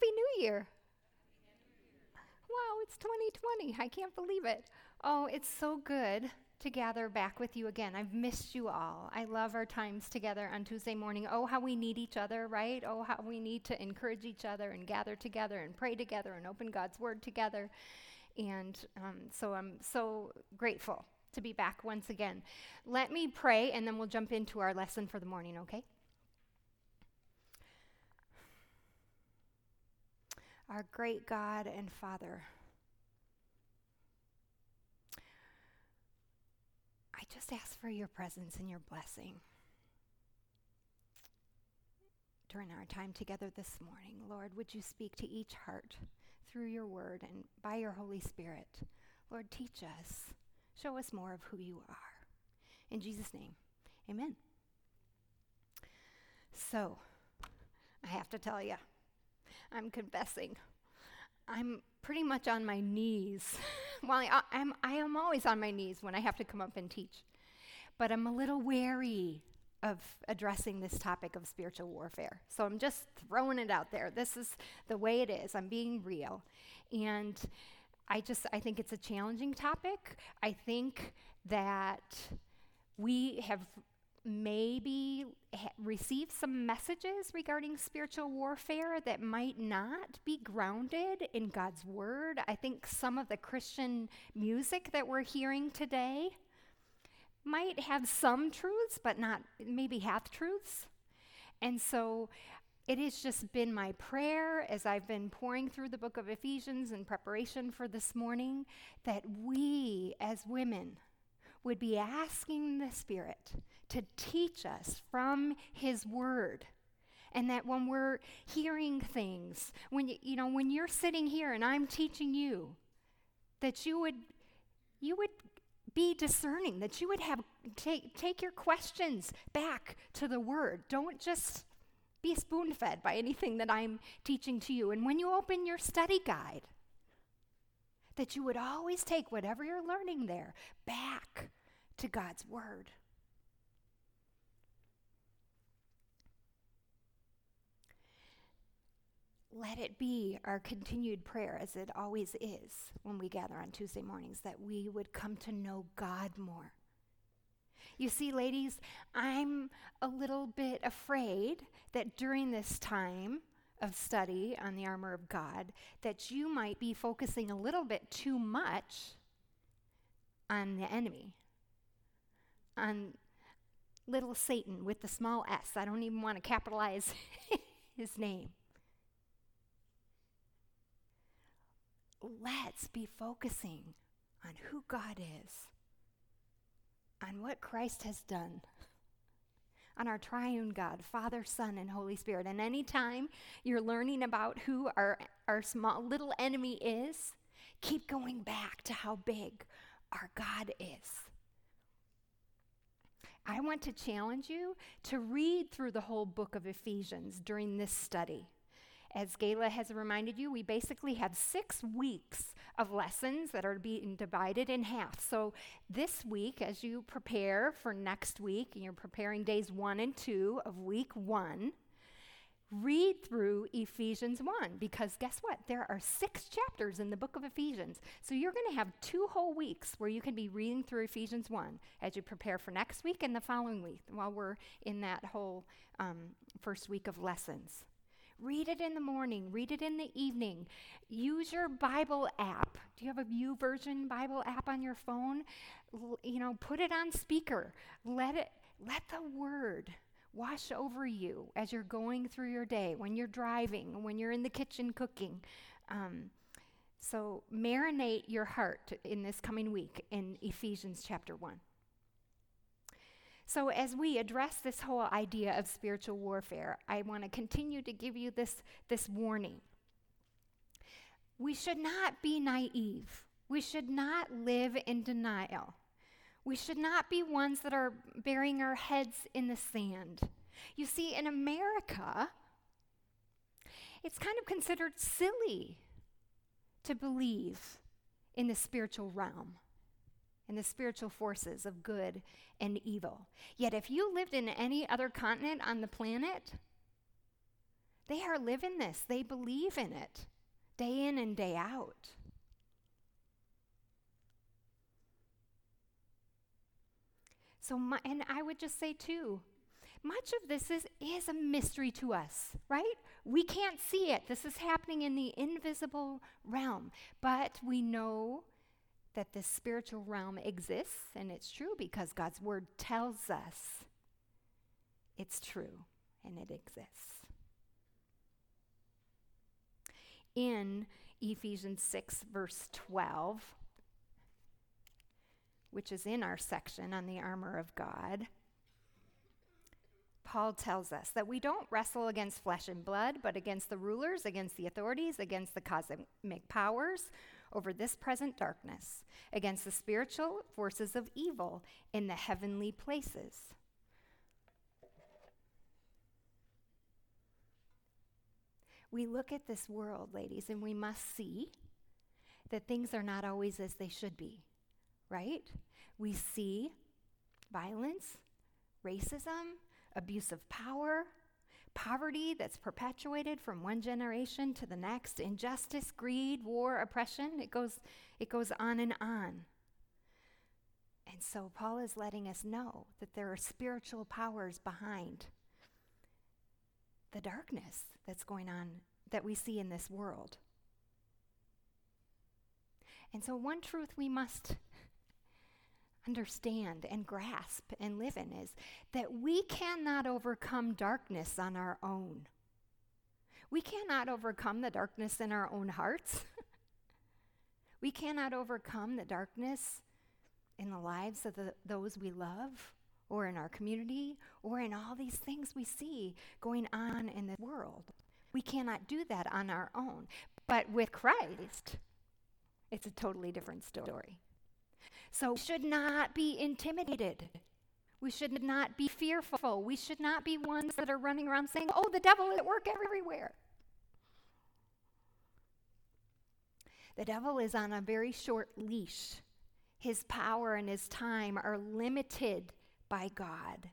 Happy New Year. Wow, it's 2020. I can't believe it. Oh, it's so good to gather back with you again. I've missed you all. I love our times together on Tuesday morning. Oh, how we need each other, right? Oh, how we need to encourage each other and gather together and pray together and open God's Word together. And um, so I'm so grateful to be back once again. Let me pray and then we'll jump into our lesson for the morning, okay? Our great God and Father, I just ask for your presence and your blessing during our time together this morning. Lord, would you speak to each heart through your word and by your Holy Spirit? Lord, teach us. Show us more of who you are. In Jesus' name, amen. So, I have to tell you, I'm confessing. I'm pretty much on my knees. well, I, I'm, I am always on my knees when I have to come up and teach. But I'm a little wary of addressing this topic of spiritual warfare. So I'm just throwing it out there. This is the way it is. I'm being real. And I just I think it's a challenging topic. I think that we have maybe receive some messages regarding spiritual warfare that might not be grounded in God's word. I think some of the Christian music that we're hearing today might have some truths, but not maybe half truths. And so it has just been my prayer as I've been pouring through the book of Ephesians in preparation for this morning that we as women would be asking the Spirit to teach us from His Word. And that when we're hearing things, when you, you know, when you're sitting here and I'm teaching you, that you would you would be discerning, that you would have take take your questions back to the word. Don't just be spoon fed by anything that I'm teaching to you. And when you open your study guide, that you would always take whatever you're learning there back to God's Word. Let it be our continued prayer, as it always is when we gather on Tuesday mornings, that we would come to know God more. You see, ladies, I'm a little bit afraid that during this time, of study on the armor of God that you might be focusing a little bit too much on the enemy, on little Satan with the small s. I don't even want to capitalize his name. Let's be focusing on who God is, on what Christ has done on our triune God, Father, Son, and Holy Spirit. And anytime you're learning about who our, our small little enemy is, keep going back to how big our God is. I want to challenge you to read through the whole book of Ephesians during this study. As Gayla has reminded you, we basically have six weeks of lessons that are being divided in half. So, this week, as you prepare for next week, and you're preparing days one and two of week one, read through Ephesians 1 because guess what? There are six chapters in the book of Ephesians. So you're going to have two whole weeks where you can be reading through Ephesians 1 as you prepare for next week and the following week while we're in that whole um, first week of lessons. Read it in the morning, read it in the evening. Use your Bible app. Do you have a YouVersion Bible app on your phone? L- you know, put it on speaker. Let it let the word wash over you as you're going through your day, when you're driving, when you're in the kitchen cooking. Um, so marinate your heart in this coming week in Ephesians chapter 1. So, as we address this whole idea of spiritual warfare, I want to continue to give you this, this warning. We should not be naive. We should not live in denial. We should not be ones that are burying our heads in the sand. You see, in America, it's kind of considered silly to believe in the spiritual realm and the spiritual forces of good and evil. Yet, if you lived in any other continent on the planet, They are living this, they believe in it day in and day out. So, my, and I would just say too, much of this is, is a mystery to us, right? We can't see it. This is happening in the invisible realm. But we know that this spiritual realm exists, and it's true because God's word tells us it's true and it exists. In Ephesians 6, verse 12, which is in our section on the armor of God, Paul tells us that we don't wrestle against flesh and blood, but against the rulers, against the authorities, against the cosmic powers over this present darkness, against the spiritual forces of evil in the heavenly places. We look at this world, ladies, and we must see that things are not always as they should be, right? We see violence, racism, abuse of power, poverty that's perpetuated from one generation to the next, injustice, greed, war, oppression. It goes, it goes on and on. And so Paul is letting us know that there are spiritual powers behind the darkness that's going on that we see in this world. And so, one truth we must understand and grasp and live in is that we cannot overcome darkness on our own. We cannot overcome the darkness in our own hearts. we cannot overcome the darkness in the lives of the, those we love or in our community or in all these things we see going on in the world. We cannot do that on our own. But with Christ, it's a totally different story. So we should not be intimidated. We should not be fearful. We should not be ones that are running around saying, oh, the devil is at work everywhere. The devil is on a very short leash. His power and his time are limited by God.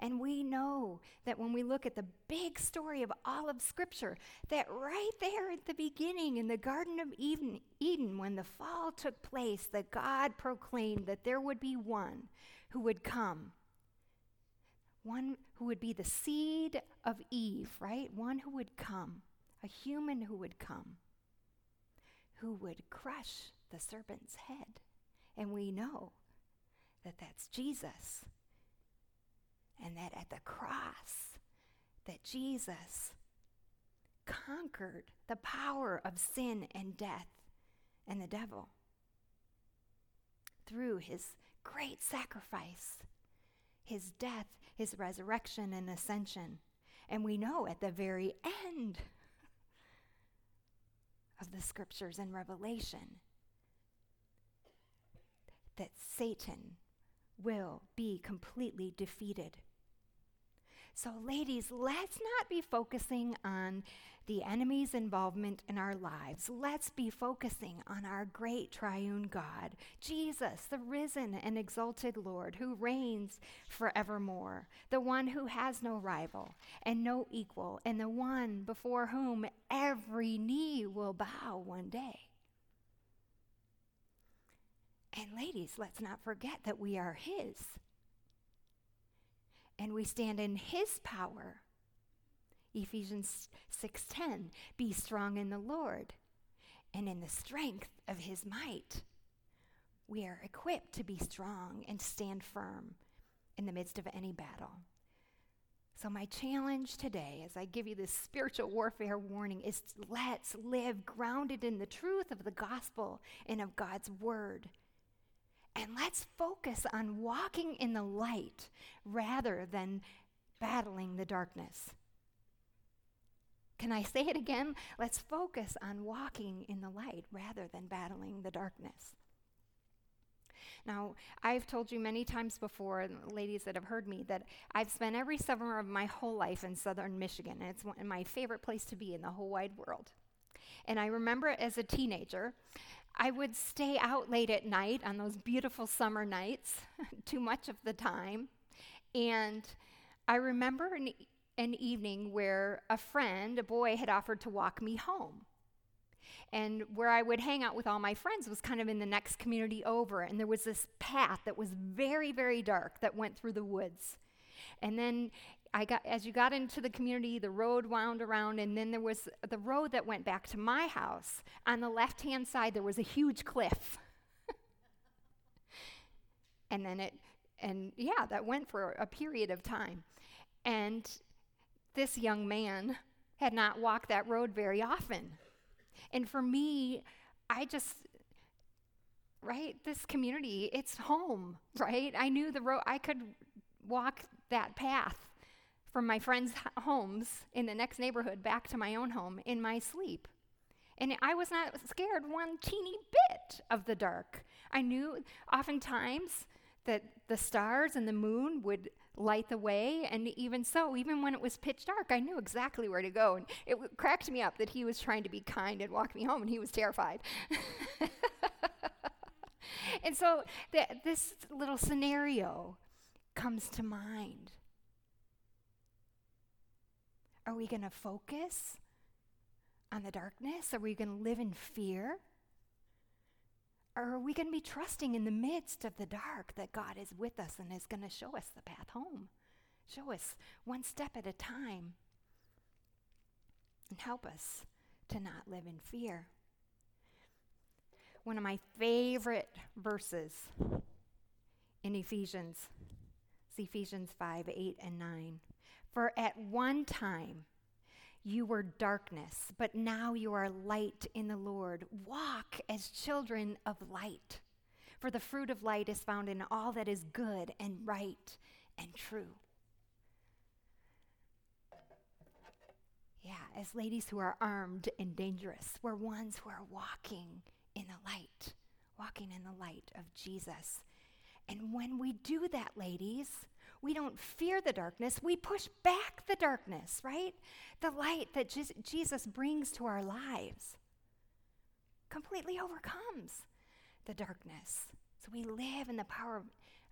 And we know that when we look at the big story of all of Scripture, that right there at the beginning in the Garden of Eden, Eden, when the fall took place, that God proclaimed that there would be one who would come. One who would be the seed of Eve, right? One who would come, a human who would come, who would crush the serpent's head. And we know that that's Jesus and that at the cross that Jesus conquered the power of sin and death and the devil through his great sacrifice, his death, his resurrection and ascension. And we know at the very end of the scriptures and Revelation that Satan will be completely defeated. So, ladies, let's not be focusing on the enemy's involvement in our lives. Let's be focusing on our great triune God, Jesus, the risen and exalted Lord, who reigns forevermore, the one who has no rival and no equal, and the one before whom every knee will bow one day. And ladies, let's not forget that we are His. And we stand in His power. Ephesians 6:10 Be strong in the Lord and in the strength of his might. We are equipped to be strong and stand firm in the midst of any battle. So, my challenge today, as I give you this spiritual warfare warning, is let's live grounded in the truth of the gospel and of God's word. And let's focus on walking in the light rather than battling the darkness. Can I say it again? Let's focus on walking in the light rather than battling the darkness. Now, I've told you many times before, ladies that have heard me, that I've spent every summer of my whole life in southern Michigan, and it's one, my favorite place to be in the whole wide world. And I remember as a teenager, I would stay out late at night on those beautiful summer nights, too much of the time. And I remember an evening where a friend, a boy, had offered to walk me home. And where I would hang out with all my friends was kind of in the next community over. And there was this path that was very, very dark that went through the woods. And then I got as you got into the community, the road wound around, and then there was the road that went back to my house. On the left-hand side, there was a huge cliff. and then it, and yeah, that went for a period of time. And this young man had not walked that road very often. And for me, I just, right, this community, it's home, right? I knew the road, I could walk that path from my friends' homes in the next neighborhood back to my own home in my sleep. And I was not scared one teeny bit of the dark. I knew oftentimes that the stars and the moon would light the way. And even so, even when it was pitch dark, I knew exactly where to go. And it w- cracked me up that he was trying to be kind and walk me home, and he was terrified. and so th- this little scenario comes to mind. Are we going to focus on the darkness? Are we going to live in fear? Or are we going to be trusting in the midst of the dark that God is with us and is going to show us the path home? Show us one step at a time and help us to not live in fear. One of my favorite verses in Ephesians is Ephesians 5 8 and 9. For at one time, you were darkness, but now you are light in the Lord. Walk as children of light. For the fruit of light is found in all that is good and right and true. Yeah, as ladies who are armed and dangerous, we're ones who are walking in the light, walking in the light of Jesus. And when we do that, ladies, we don't fear the darkness, we push back the darkness, right? The light that Jesus brings to our lives completely overcomes the darkness. So we live in the power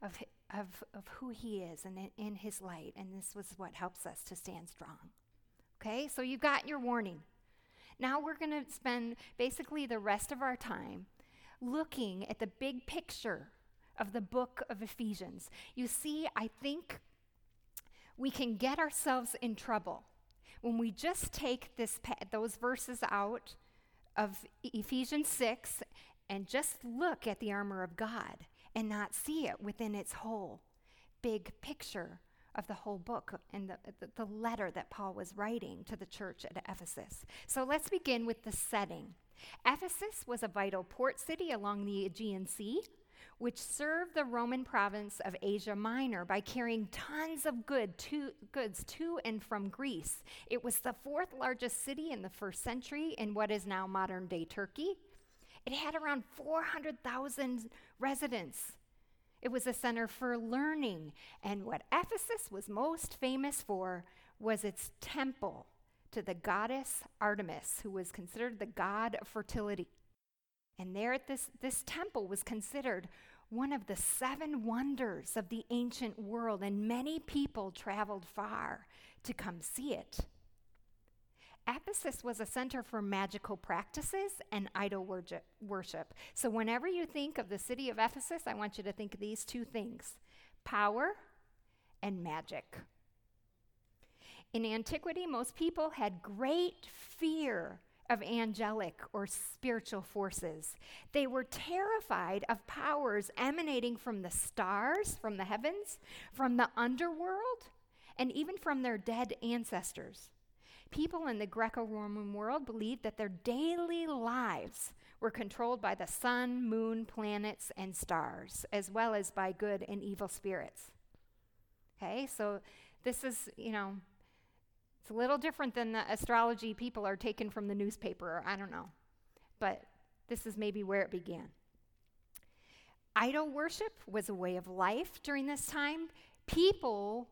of, of, of who He is and in, in His light, and this was what helps us to stand strong. Okay, so you've got your warning. Now we're going to spend basically the rest of our time looking at the big picture of the book of Ephesians. You see, I think we can get ourselves in trouble when we just take this those verses out of Ephesians 6 and just look at the armor of God and not see it within its whole big picture of the whole book and the, the, the, letter that Paul was writing to the church at Ephesus. So let's begin with the setting. Ephesus was a vital port city along the Aegean Sea which served the Roman province of Asia Minor by carrying tons of good to, goods to and from Greece. It was the fourth largest city in the first century in what is now modern day Turkey. It had around 400,000 residents. It was a center for learning, and what Ephesus was most famous for was its temple to the goddess Artemis, who was considered the god of fertility. And there at this, this temple was considered one of the seven wonders of the ancient world, and many people traveled far to come see it. Ephesus was a center for magical practices and idol worship. So, whenever you think of the city of Ephesus, I want you to think of these two things power and magic. In antiquity, most people had great fear of angelic or spiritual forces. They were terrified of powers emanating from the stars, from the heavens, from the underworld, and even from their dead ancestors. People in the Greco Roman world believed that their daily lives were controlled by the sun, moon, planets, and stars, as well as by good and evil spirits. Okay, so this is, you know, it's a little different than the astrology people are taken from the newspaper, I don't know. But this is maybe where it began. Idol worship was a way of life during this time. People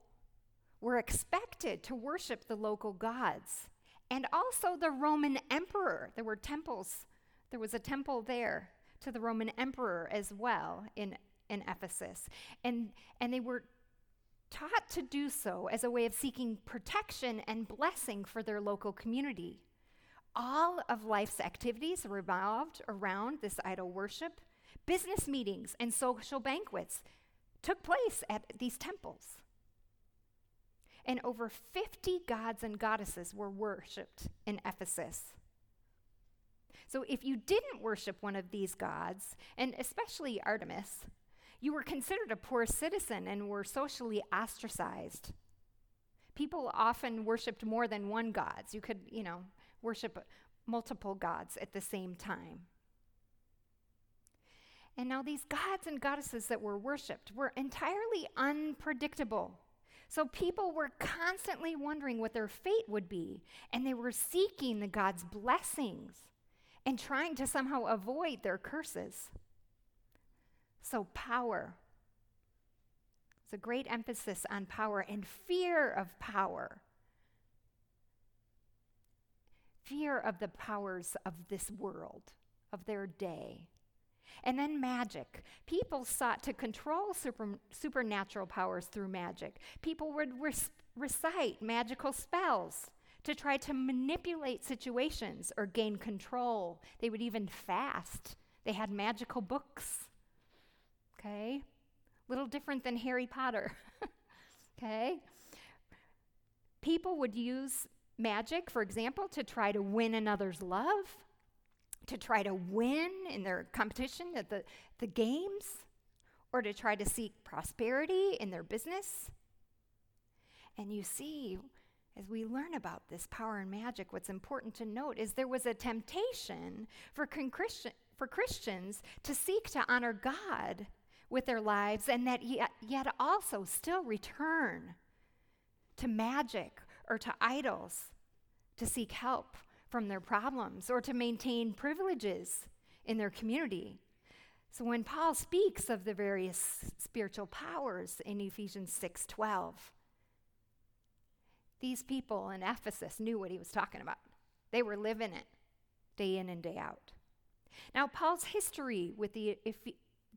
were expected to worship the local gods and also the Roman emperor. There were temples, there was a temple there to the Roman emperor as well in, in Ephesus. And, and they were taught to do so as a way of seeking protection and blessing for their local community. All of life's activities revolved around this idol worship. Business meetings and social banquets took place at these temples. And over 50 gods and goddesses were worshiped in Ephesus. So if you didn't worship one of these gods, and especially Artemis, you were considered a poor citizen and were socially ostracized. People often worshiped more than one god. You could, you know, worship multiple gods at the same time. And now these gods and goddesses that were worshiped were entirely unpredictable. So people were constantly wondering what their fate would be, and they were seeking the God's blessings and trying to somehow avoid their curses. So, power. It's a great emphasis on power and fear of power. Fear of the powers of this world, of their day. And then magic. People sought to control super, supernatural powers through magic. People would recite magical spells to try to manipulate situations or gain control. They would even fast. They had magical books. Okay? Little different than Harry Potter. okay? People would use magic, for example, to try to win another's love, to try to win in their competition at the, the games, or to try to seek prosperity in their business. And you see, as we learn about this power and magic, what's important to note is there was a temptation for, con- for Christians to seek to honor God with their lives and that yet, also still return to magic or to idols to seek help from their problems or to maintain privileges in their community. So when Paul speaks of the various spiritual powers in Ephesians 6:12, these people in Ephesus knew what he was talking about. They were living it day in and day out. Now, Paul's history with the,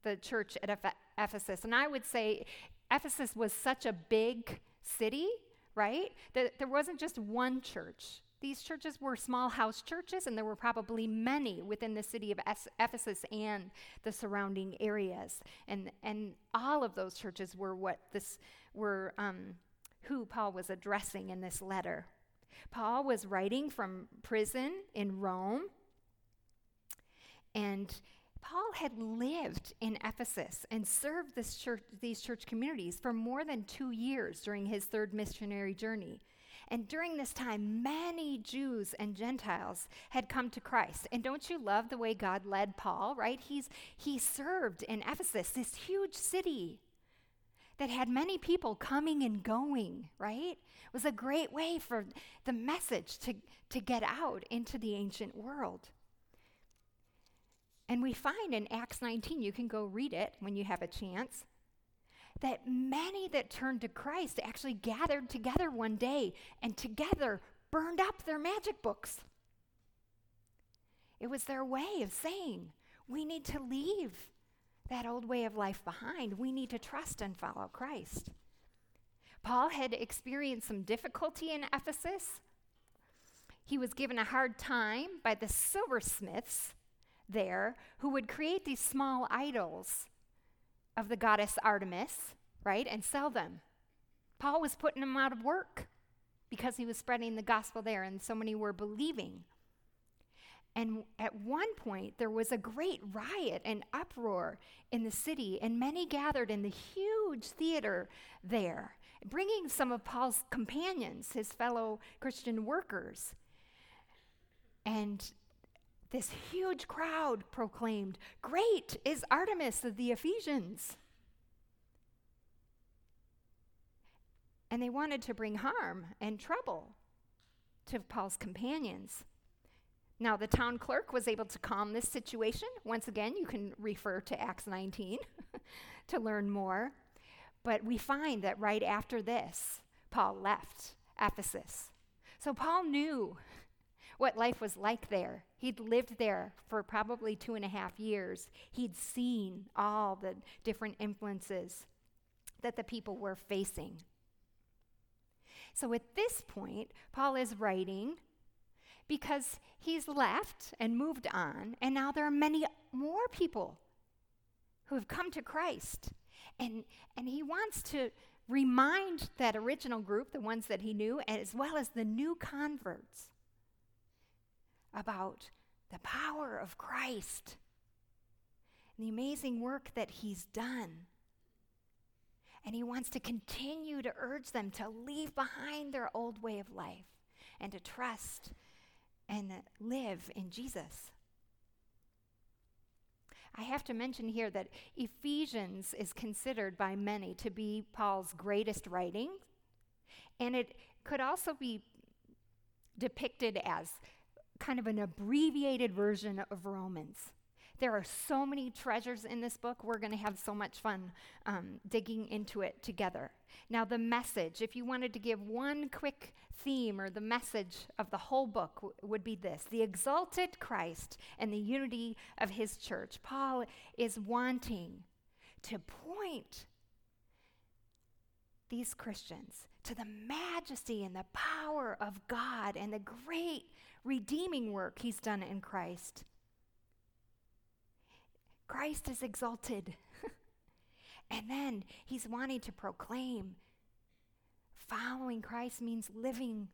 the church at Ephesus, and I would say Ephesus was such a big city, right? That there wasn't just one church. These churches were small house churches, and there were probably many within the city of Ephesus and the surrounding areas. And, and all of those churches were what this were um, who Paul was addressing in this letter. Paul was writing from prison in Rome, and Paul had lived in Ephesus and served church, these church communities for more than two years during his third missionary journey. And during this time, many Jews and Gentiles had come to Christ. And don't you love the way God led Paul, right? He's, he served in Ephesus, this huge city that had many people coming and going, right? It was a great way for the message to, to get out into the ancient world. And we find in Acts 19, you can go read it when you have a chance, that many that turned to Christ actually gathered together one day and together burned up their magic books. It was their way of saying, we need to leave that old way of life behind. We need to trust and follow Christ. Paul had experienced some difficulty in Ephesus. He was given a hard time by the silversmiths there who would create these small idols of the goddess Artemis, right, and sell them. Paul was putting them out of work because he was spreading the gospel there, and so many were believing. And at one point, there was a great riot and uproar in the city, and many gathered in the huge theater there, bringing some of Paul's companions, his fellow Christian workers. And this huge crowd proclaimed, Great is Artemis of the Ephesians. And they wanted to bring harm and trouble to Paul's companions. Now, the town clerk was able to calm this situation. Once again, you can refer to Acts 19 to learn more. But we find that right after this, Paul left Ephesus. So Paul knew what life was like there. He'd lived there for probably two and a half years. He'd seen all the different influences that the people were facing. So at this point, Paul is writing because he's left and moved on, and now there are many more people who have come to Christ. And, and he wants to remind that original group, the ones that he knew, as well as the new converts, about the power of Christ and the amazing work that he's done. And he wants to continue to urge them to leave behind their old way of life and to trust and live in Jesus. I have to mention here that Ephesians is considered by many to be Paul's greatest writing, and it could also be depicted as kind of an abbreviated version of Romans. There are so many treasures in this book. We're going to have so much fun um, digging into it together. Now, the message, if you wanted to give one quick theme or the message of the whole book, w- would be this the exalted Christ and the unity of his church. Paul is wanting to point these Christians to the majesty and the power of God and the great redeeming work he's done in Christ. Christ is exalted. and then he's wanting to proclaim following Christ means living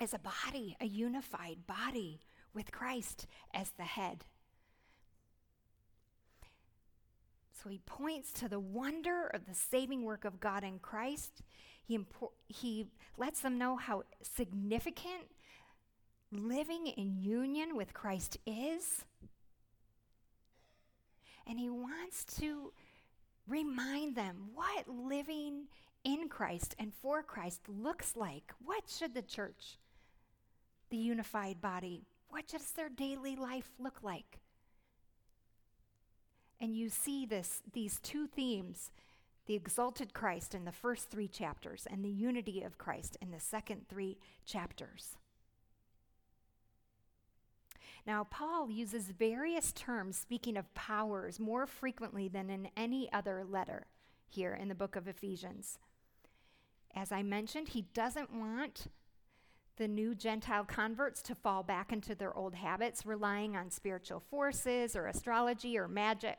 as a body, a unified body with Christ as the head. So he points to the wonder of the saving work of God in Christ. He, impor- he lets them know how significant living in union with Christ is. And he wants to remind them what living in Christ and for Christ looks like. What should the church, the unified body, what does their daily life look like? And you see this, these two themes the exalted Christ in the first three chapters and the unity of Christ in the second three chapters. Now, Paul uses various terms speaking of powers more frequently than in any other letter here in the book of Ephesians. As I mentioned, he doesn't want the new Gentile converts to fall back into their old habits, relying on spiritual forces or astrology or magic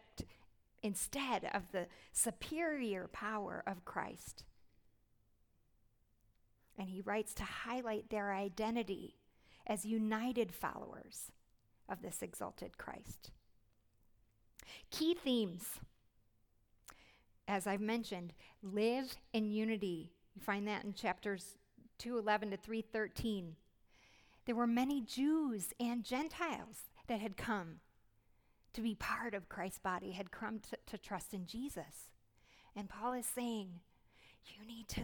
instead of the superior power of Christ. And he writes to highlight their identity as united followers of this exalted Christ. Key themes, as I've mentioned, live in unity. You find that in chapters 211 to 313. There were many Jews and Gentiles that had come to be part of Christ's body, had come to, to trust in Jesus. And Paul is saying, you need to,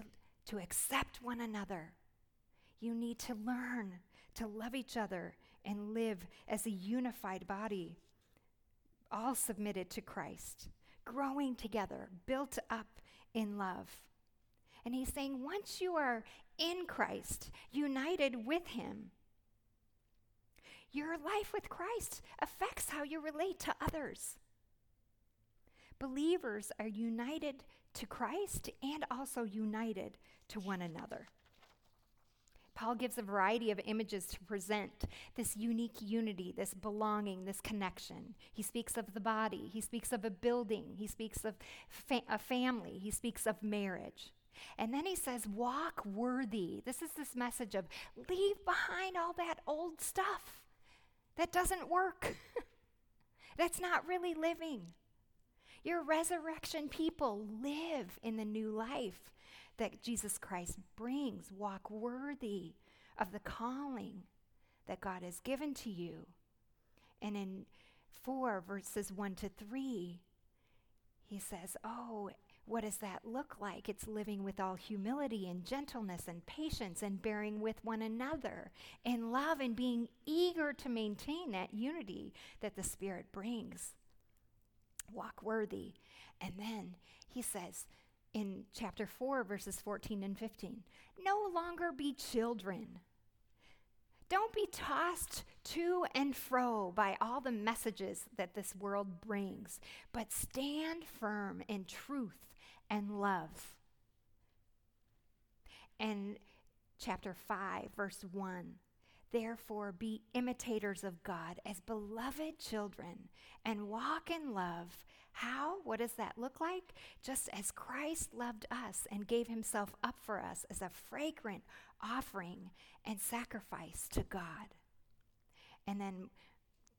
to accept one another. You need to learn to love each other and live as a unified body, all submitted to Christ, growing together, built up in love. And he's saying, once you are in Christ, united with him, your life with Christ affects how you relate to others. Believers are united to Christ and also united to one another. Paul gives a variety of images to present this unique unity, this belonging, this connection. He speaks of the body, he speaks of a building, he speaks of fa- a family, he speaks of marriage. And then he says, walk worthy. This is this message of leave behind all that old stuff that doesn't work, that's not really living. Your resurrection people live in the new life that Jesus Christ brings. Walk worthy of the calling that God has given to you. And in 4, verses 1 to 3, he says, Oh, what does that look like? It's living with all humility and gentleness and patience and bearing with one another in love and being eager to maintain that unity that the Spirit brings. Walk worthy. And then he says, in chapter 4, verses 14 and 15. No longer be children. Don't be tossed to and fro by all the messages that this world brings, but stand firm in truth and love. And chapter 5, verse 1 Therefore, be imitators of God as beloved children and walk in love. How? What does that look like? Just as Christ loved us and gave himself up for us as a fragrant offering and sacrifice to God. And then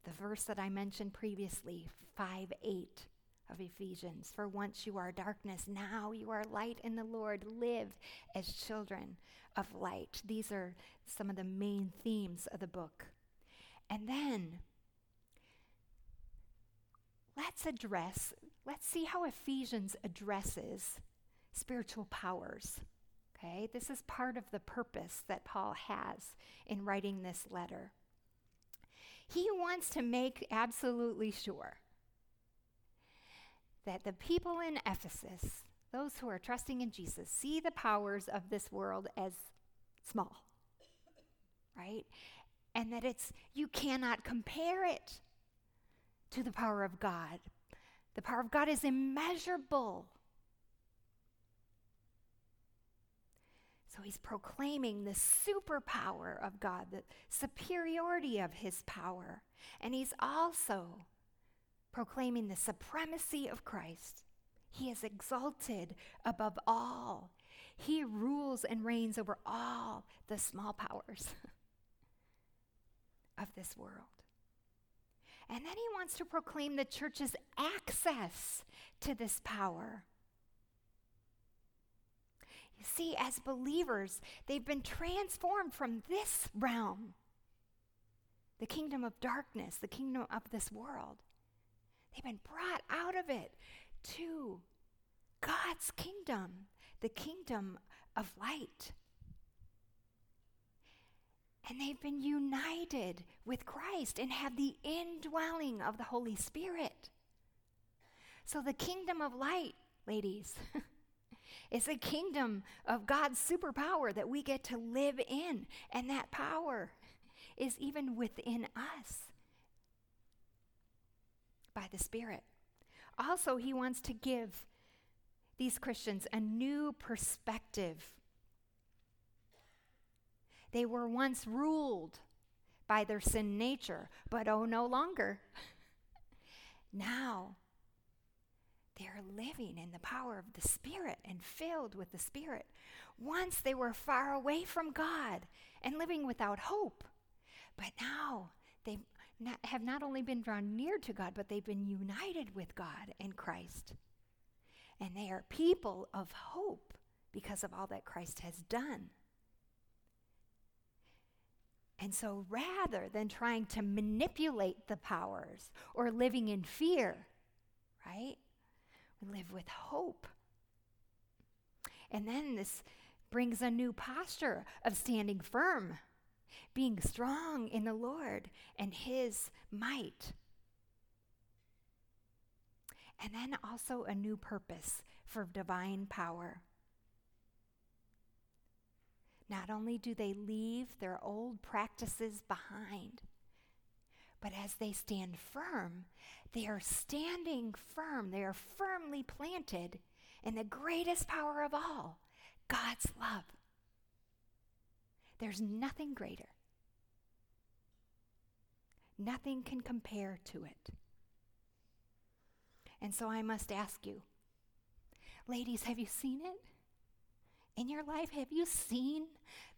the verse that I mentioned previously, 5 8 of Ephesians. For once you are darkness, now you are light in the Lord. Live as children of light. These are some of the main themes of the book. And then let's address, let's see how Ephesians addresses spiritual powers. Okay, this is part of the purpose that Paul has in writing this letter. He wants to make absolutely sure that the people in Ephesus, those who are trusting in Jesus, see the powers of this world as small, right? And that it's, you cannot compare it to the power of God. The power of God is immeasurable. So he's proclaiming the superpower of God, the superiority of his power. And he's also proclaiming the supremacy of Christ. He is exalted above all. He rules and reigns over all the small powers of this world. And then he wants to proclaim the church's access to this power. You see, as believers, they've been transformed from this realm, the kingdom of darkness, the kingdom of this world, They've been brought out of it to God's kingdom, the kingdom of light. And they've been united with Christ and have the indwelling of the Holy Spirit. So, the kingdom of light, ladies, is a kingdom of God's superpower that we get to live in. And that power is even within us by the Spirit. Also, he wants to give these Christians a new perspective. They were once ruled by their sin nature, but oh, no longer. now, they are living in the power of the Spirit and filled with the Spirit. Once they were far away from God and living without hope, but now they not, have not only been drawn near to God, but they've been united with God and Christ. And they are people of hope because of all that Christ has done. And so rather than trying to manipulate the powers or living in fear, right? We live with hope. And then this brings a new posture of standing firm being strong in the Lord and his might. And then also a new purpose for divine power. Not only do they leave their old practices behind, but as they stand firm, they are standing firm. They are firmly planted in the greatest power of all God's love. There's nothing greater. Nothing can compare to it. And so I must ask you, ladies, have you seen it? In your life, have you seen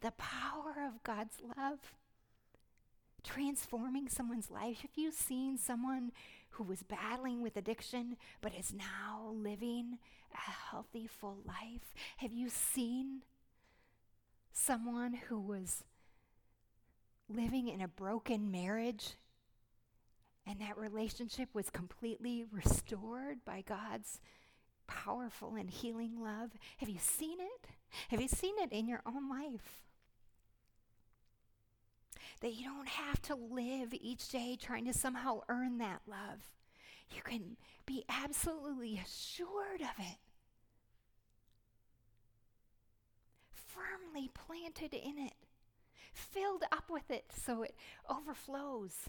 the power of God's love transforming someone's life? Have you seen someone who was battling with addiction but is now living a healthy, full life? Have you seen someone who was living in a broken marriage and that relationship was completely restored by God's powerful and healing love. Have you seen it? Have you seen it in your own life? That you don't have to live each day trying to somehow earn that love. You can be absolutely assured of it. firmly planted in it, filled up with it so it overflows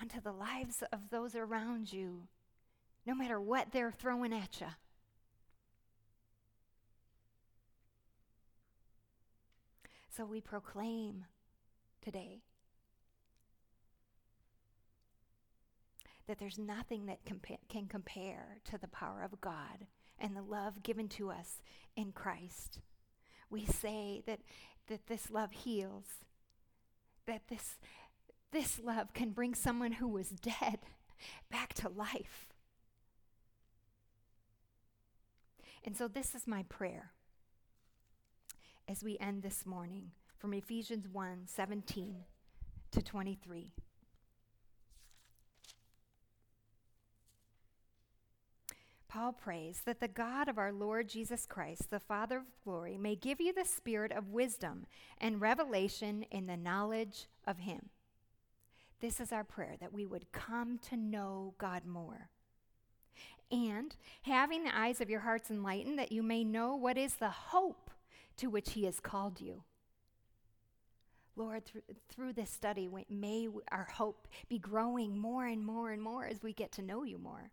onto the lives of those around you, no matter what they're throwing at you. So we proclaim today that there's nothing that compa- can compare to the power of God and the love given to us in Christ. We say that, that this love heals, that this, this love can bring someone who was dead back to life. And so, this is my prayer as we end this morning from Ephesians 1 17 to 23. Paul prays that the God of our Lord Jesus Christ, the Father of glory, may give you the spirit of wisdom and revelation in the knowledge of Him. This is our prayer that we would come to know God more. And having the eyes of your hearts enlightened, that you may know what is the hope to which He has called you. Lord, through, through this study, may our hope be growing more and more and more as we get to know you more.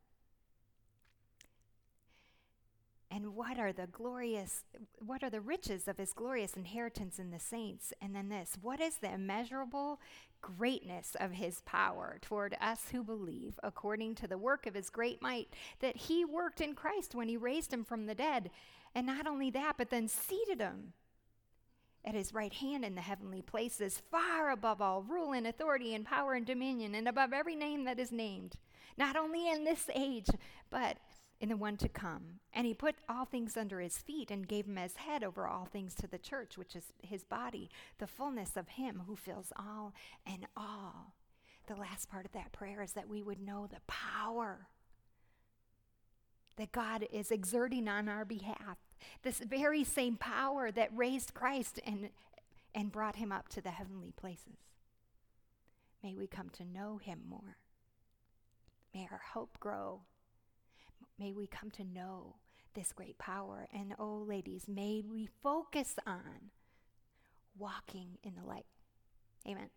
And what are the glorious, what are the riches of his glorious inheritance in the saints? And then this, what is the immeasurable greatness of his power toward us who believe, according to the work of his great might that he worked in Christ when he raised him from the dead? And not only that, but then seated him at his right hand in the heavenly places, far above all rule and authority and power and dominion, and above every name that is named, not only in this age, but in the one to come. And he put all things under his feet and gave him as head over all things to the church, which is his body, the fullness of him who fills all and all. The last part of that prayer is that we would know the power that God is exerting on our behalf. This very same power that raised Christ and, and brought him up to the heavenly places. May we come to know him more. May our hope grow May we come to know this great power. And oh, ladies, may we focus on walking in the light. Amen.